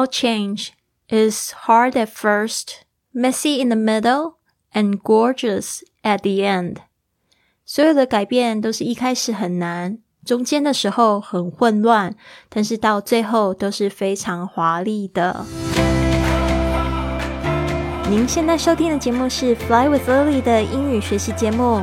All change is hard at first, messy in the middle, and gorgeous at the end. 所有的改变都是一开始很难，中间的时候很混乱，但是到最后都是非常华丽的。您现在收听的节目是《Fly with Lily》的英语学习节目。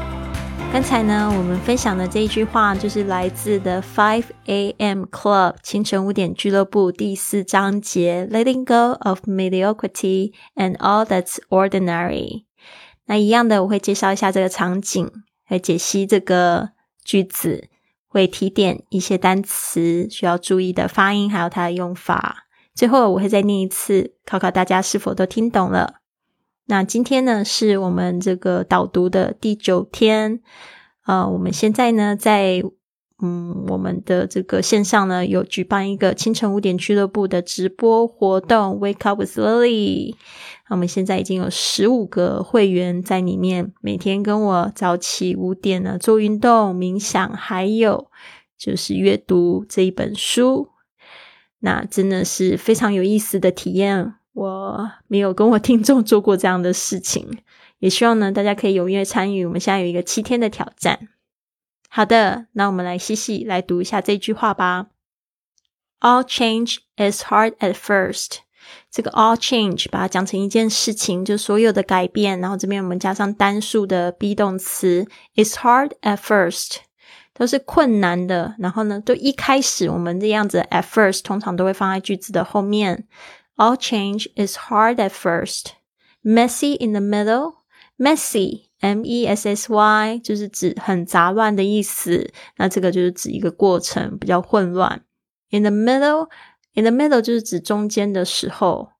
刚才呢，我们分享的这一句话就是来自的 Five A.M. Club 清晨五点俱乐部第四章节 Letting Go of Mediocrity and All That's Ordinary。那一样的，我会介绍一下这个场景，来解析这个句子，会提点一些单词需要注意的发音，还有它的用法。最后我会再念一次，考考大家是否都听懂了。那今天呢，是我们这个导读的第九天。呃，我们现在呢，在嗯，我们的这个线上呢，有举办一个清晨五点俱乐部的直播活动，Wake Up with Lily。我们现在已经有十五个会员在里面，每天跟我早起五点呢做运动、冥想，还有就是阅读这一本书。那真的是非常有意思的体验。我没有跟我听众做过这样的事情，也希望呢大家可以踊跃参与。我们现在有一个七天的挑战。好的，那我们来细细来读一下这句话吧。All change is hard at first。这个 all change 把它讲成一件事情，就所有的改变。然后这边我们加上单数的 be 动词，is hard at first，都是困难的。然后呢，就一开始我们这样子 at first 通常都会放在句子的后面。All change is hard at first, messy in the middle. Messy, M-E-S-S-Y，就是指很杂乱的意思。那这个就是指一个过程比较混乱。In the middle, in the middle 就是指中间的时候。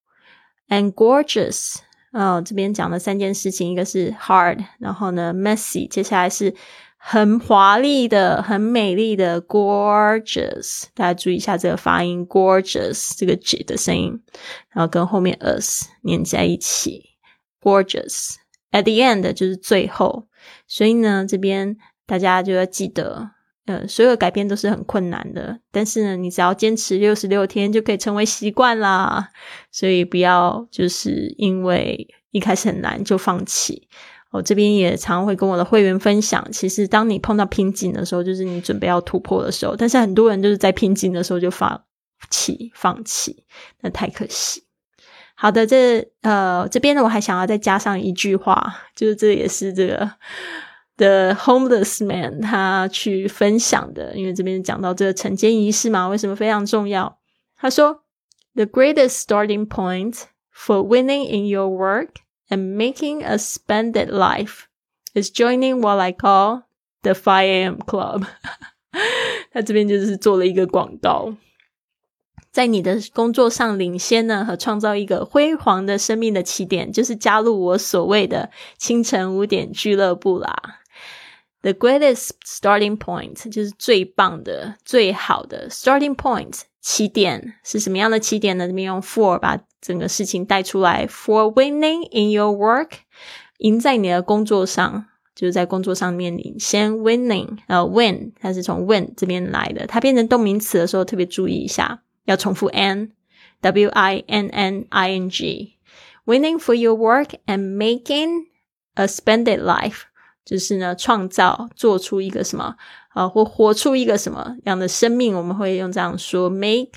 And gorgeous，哦，这边讲了三件事情，一个是 hard，然后呢 messy，接下来是。 很华丽的、很美丽的，gorgeous，大家注意一下这个发音，gorgeous 这个 g 的声音，然后跟后面 us 连在一起，gorgeous。At the end 就是最后，所以呢，这边大家就要记得，呃，所有改变都是很困难的，但是呢，你只要坚持六十六天就可以成为习惯啦。所以不要就是因为一开始很难就放弃。我这边也常会跟我的会员分享，其实当你碰到瓶颈的时候，就是你准备要突破的时候。但是很多人就是在瓶颈的时候就放弃，放弃，那太可惜。好的，这呃这边呢，我还想要再加上一句话，就是这也是这个的 homeless man 他去分享的，因为这边讲到这个晨间仪式嘛，为什么非常重要？他说：“The greatest starting point for winning in your work。” and making a splendid life is joining what I call the Five A.M. Club 他这边就是做了一个广告，在你的工作上领先呢，和创造一个辉煌的生命的起点，就是加入我所谓的清晨五点俱乐部啦。The greatest starting point 就是最棒的、最好的 starting point 起点是什么样的起点呢？这边用 for 把整个事情带出来。For winning in your work，赢在你的工作上，就是在工作上面领先。Winning，呃，win 它是从 win 这边来的，它变成动名词的时候特别注意一下，要重复 n，w i n n i n g。Winning for your work and making a splendid life。就是呢，创造做出一个什么啊，或活出一个什么样的生命，我们会用这样说：make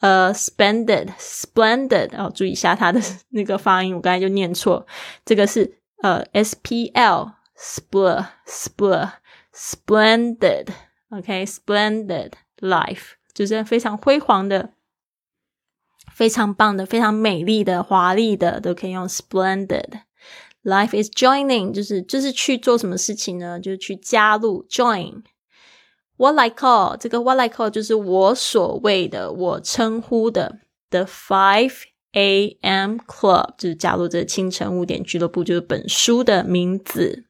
a splendid splendid。哦，注意一下它的 那个发音，我刚才就念错。这个是呃，s p l spl spl splendid。OK，splendid life 就是非常辉煌的、非常棒的、非常美丽的、华丽的，都可以用 splendid。Life is joining，就是就是去做什么事情呢？就是去加入 join。What I call 这个 What I call 就是我所谓的我称呼的 The Five A.M. Club，就是加入这清晨五点俱乐部，就是本书的名字。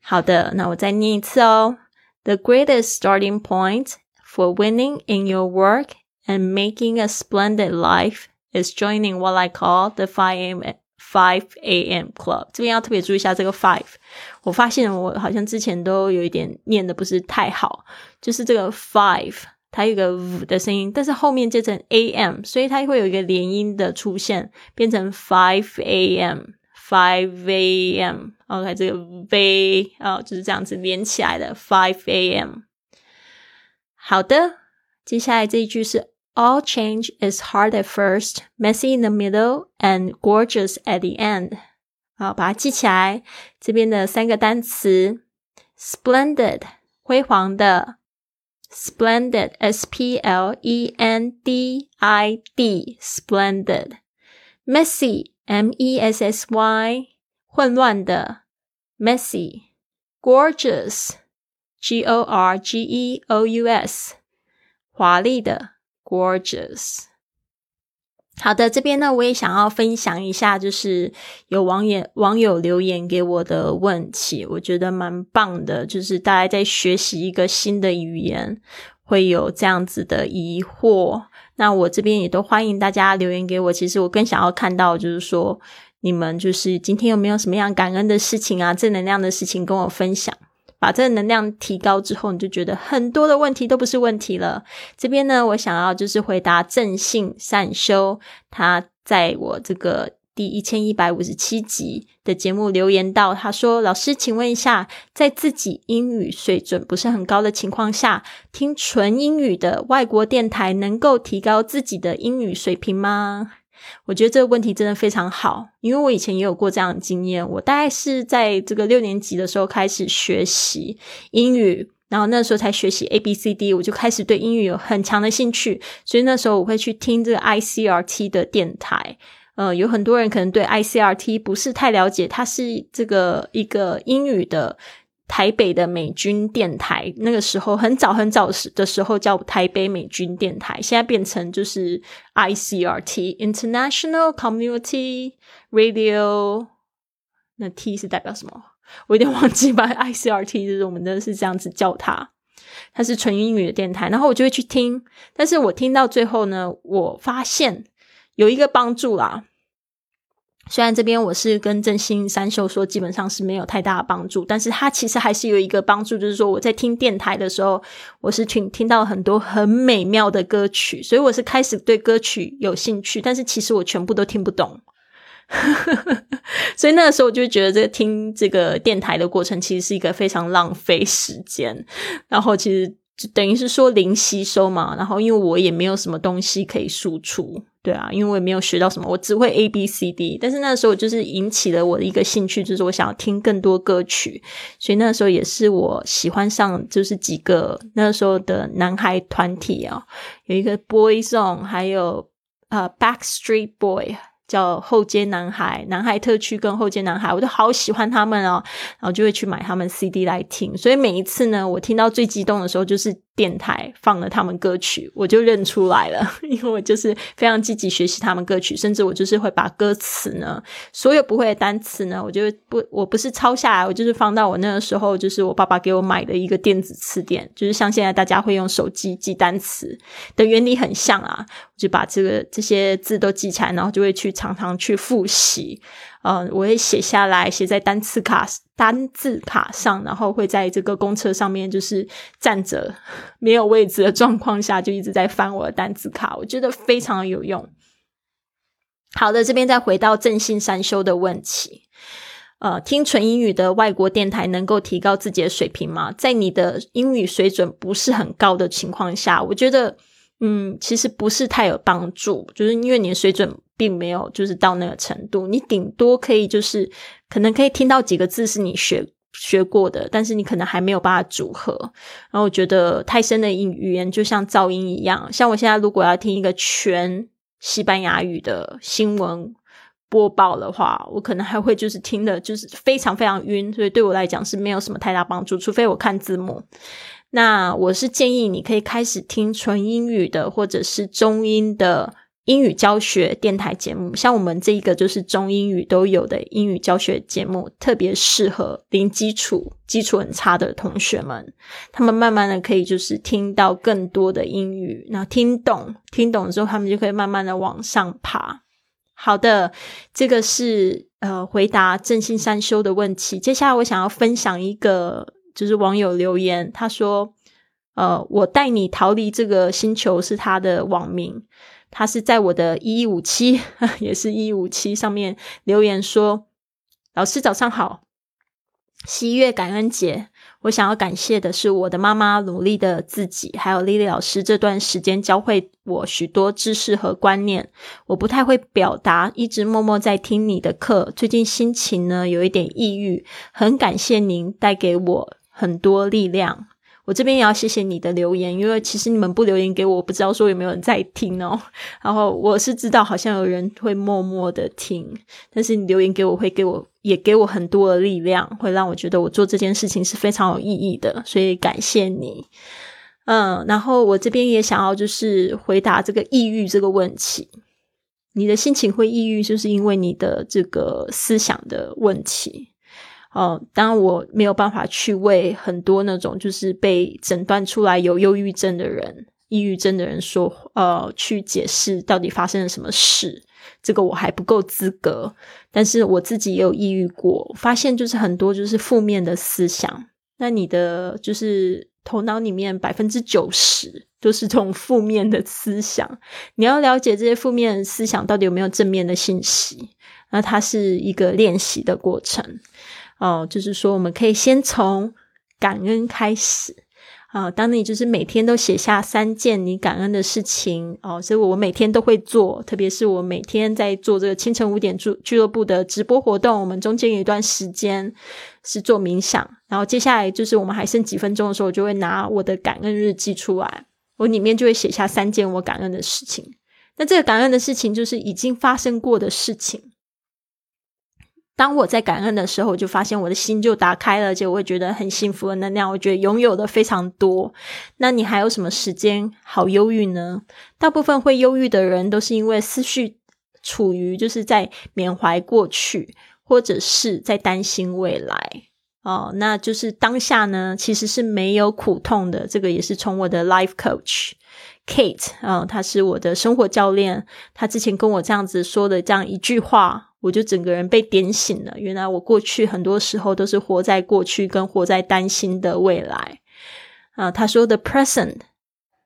好的，那我再念一次哦。The greatest starting point for winning in your work and making a splendid life is joining what I call the 5 a.m. Five a.m. club。这边要特别注意一下这个 five。我发现我好像之前都有一点念的不是太好，就是这个 five。它有个 v 的声音，但是后面接成 a.m.，所以它会有一个连音的出现，变成 five a.m.，five a.m. OK，这个 v 啊就是这样子连起来的 five a.m. 好的，接下来这一句是 All change is hard at first, messy in the middle, and gorgeous at the end。好，把它记起来。这边的三个单词：splendid，辉煌的。splendid, S P L E N D I D, splendid. Messy, M E S S Y, 混乱的 messy. Gorgeous, G O R G E O U S, 华丽的 gorgeous。好的，这边呢，我也想要分享一下，就是有网友网友留言给我的问题，我觉得蛮棒的。就是大家在学习一个新的语言，会有这样子的疑惑，那我这边也都欢迎大家留言给我。其实我更想要看到，就是说你们就是今天有没有什么样感恩的事情啊，正能量的事情跟我分享。把这个能量提高之后，你就觉得很多的问题都不是问题了。这边呢，我想要就是回答正信善修，他在我这个第一千一百五十七集的节目留言到，他说：“老师，请问一下，在自己英语水准不是很高的情况下，听纯英语的外国电台能够提高自己的英语水平吗？”我觉得这个问题真的非常好，因为我以前也有过这样的经验。我大概是在这个六年级的时候开始学习英语，然后那时候才学习 A B C D，我就开始对英语有很强的兴趣。所以那时候我会去听这个 I C R T 的电台。呃，有很多人可能对 I C R T 不是太了解，它是这个一个英语的。台北的美军电台，那个时候很早很早时的时候叫台北美军电台，现在变成就是 ICRT International Community Radio。那 T 是代表什么？我有点忘记吧。ICRT 就是我们的是这样子叫它，它是纯英语的电台。然后我就会去听，但是我听到最后呢，我发现有一个帮助啦。虽然这边我是跟正兴三秀说，基本上是没有太大的帮助，但是他其实还是有一个帮助，就是说我在听电台的时候，我是听听到很多很美妙的歌曲，所以我是开始对歌曲有兴趣，但是其实我全部都听不懂，所以那个时候我就觉得这个听这个电台的过程其实是一个非常浪费时间，然后其实就等于是说零吸收嘛，然后因为我也没有什么东西可以输出。对啊，因为我也没有学到什么，我只会 A B C D。但是那时候就是引起了我的一个兴趣，就是我想要听更多歌曲，所以那时候也是我喜欢上就是几个那时候的男孩团体啊，有一个 Boyzone，还有呃 Backstreet Boy。叫后街男孩、男孩特区跟后街男孩，我就好喜欢他们哦，然后就会去买他们 CD 来听。所以每一次呢，我听到最激动的时候，就是电台放了他们歌曲，我就认出来了，因为我就是非常积极学习他们歌曲，甚至我就是会把歌词呢，所有不会的单词呢，我就不，我不是抄下来，我就是放到我那个时候就是我爸爸给我买的一个电子词典，就是像现在大家会用手机记单词的原理很像啊，我就把这个这些字都记起来，然后就会去。常常去复习，嗯，我会写下来，写在单词卡单字卡上，然后会在这个公车上面，就是站着没有位置的状况下，就一直在翻我的单字卡，我觉得非常有用。好的，这边再回到正信三修的问题，呃，听纯英语的外国电台能够提高自己的水平吗？在你的英语水准不是很高的情况下，我觉得，嗯，其实不是太有帮助，就是因为你的水准。并没有，就是到那个程度，你顶多可以就是可能可以听到几个字是你学学过的，但是你可能还没有办法组合。然后我觉得太深的英语言就像噪音一样，像我现在如果要听一个全西班牙语的新闻播报的话，我可能还会就是听的就是非常非常晕，所以对我来讲是没有什么太大帮助，除非我看字幕。那我是建议你可以开始听纯英语的或者是中英的。英语教学电台节目，像我们这一个就是中英语都有的英语教学节目，特别适合零基础、基础很差的同学们。他们慢慢的可以就是听到更多的英语，然后听懂，听懂之后，他们就可以慢慢的往上爬。好的，这个是呃回答正信三修的问题。接下来我想要分享一个，就是网友留言，他说：“呃，我带你逃离这个星球是他的网名。”他是在我的一一五七，也是一五七上面留言说：“老师早上好，十一月感恩节，我想要感谢的是我的妈妈努力的自己，还有丽丽老师这段时间教会我许多知识和观念。我不太会表达，一直默默在听你的课。最近心情呢有一点抑郁，很感谢您带给我很多力量。”我这边也要谢谢你的留言，因为其实你们不留言给我，我不知道说有没有人在听哦。然后我是知道好像有人会默默的听，但是你留言给我会给我也给我很多的力量，会让我觉得我做这件事情是非常有意义的，所以感谢你。嗯，然后我这边也想要就是回答这个抑郁这个问题，你的心情会抑郁，就是因为你的这个思想的问题。哦，当然我没有办法去为很多那种就是被诊断出来有忧郁症的人、抑郁症的人说，呃，去解释到底发生了什么事，这个我还不够资格。但是我自己也有抑郁过，发现就是很多就是负面的思想。那你的就是头脑里面百分之九十都是这种负面的思想，你要了解这些负面思想到底有没有正面的信息，那它是一个练习的过程。哦，就是说，我们可以先从感恩开始啊。当你就是每天都写下三件你感恩的事情哦，所以我每天都会做，特别是我每天在做这个清晨五点俱俱乐部的直播活动，我们中间有一段时间是做冥想，然后接下来就是我们还剩几分钟的时候，我就会拿我的感恩日记出来，我里面就会写下三件我感恩的事情。那这个感恩的事情就是已经发生过的事情。当我在感恩的时候，我就发现我的心就打开了，而且我会觉得很幸福的能量。我觉得拥有的非常多。那你还有什么时间好忧郁呢？大部分会忧郁的人都是因为思绪处于就是在缅怀过去，或者是在担心未来。哦，那就是当下呢，其实是没有苦痛的。这个也是从我的 life coach Kate 啊，他是我的生活教练，他之前跟我这样子说的这样一句话。我就整个人被点醒了。原来我过去很多时候都是活在过去，跟活在担心的未来。啊，他说的 present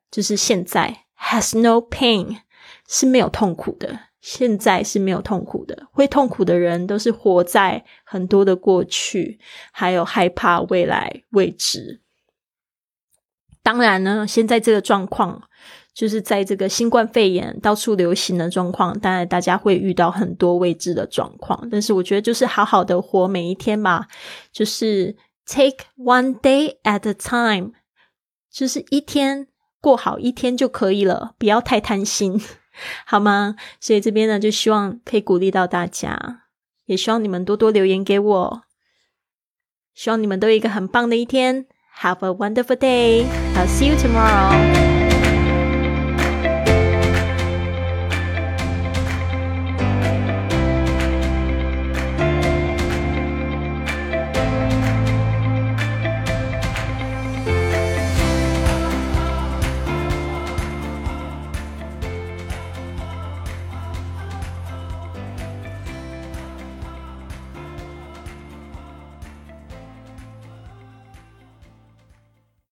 就是现在，has no pain 是没有痛苦的，现在是没有痛苦的。会痛苦的人都是活在很多的过去，还有害怕未来未知。当然呢，现在这个状况。就是在这个新冠肺炎到处流行的状况，当然大家会遇到很多未知的状况。但是我觉得就是好好的活每一天吧，就是 take one day at a time，就是一天过好一天就可以了，不要太贪心，好吗？所以这边呢，就希望可以鼓励到大家，也希望你们多多留言给我，希望你们都有一个很棒的一天。Have a wonderful day. I'll see you tomorrow.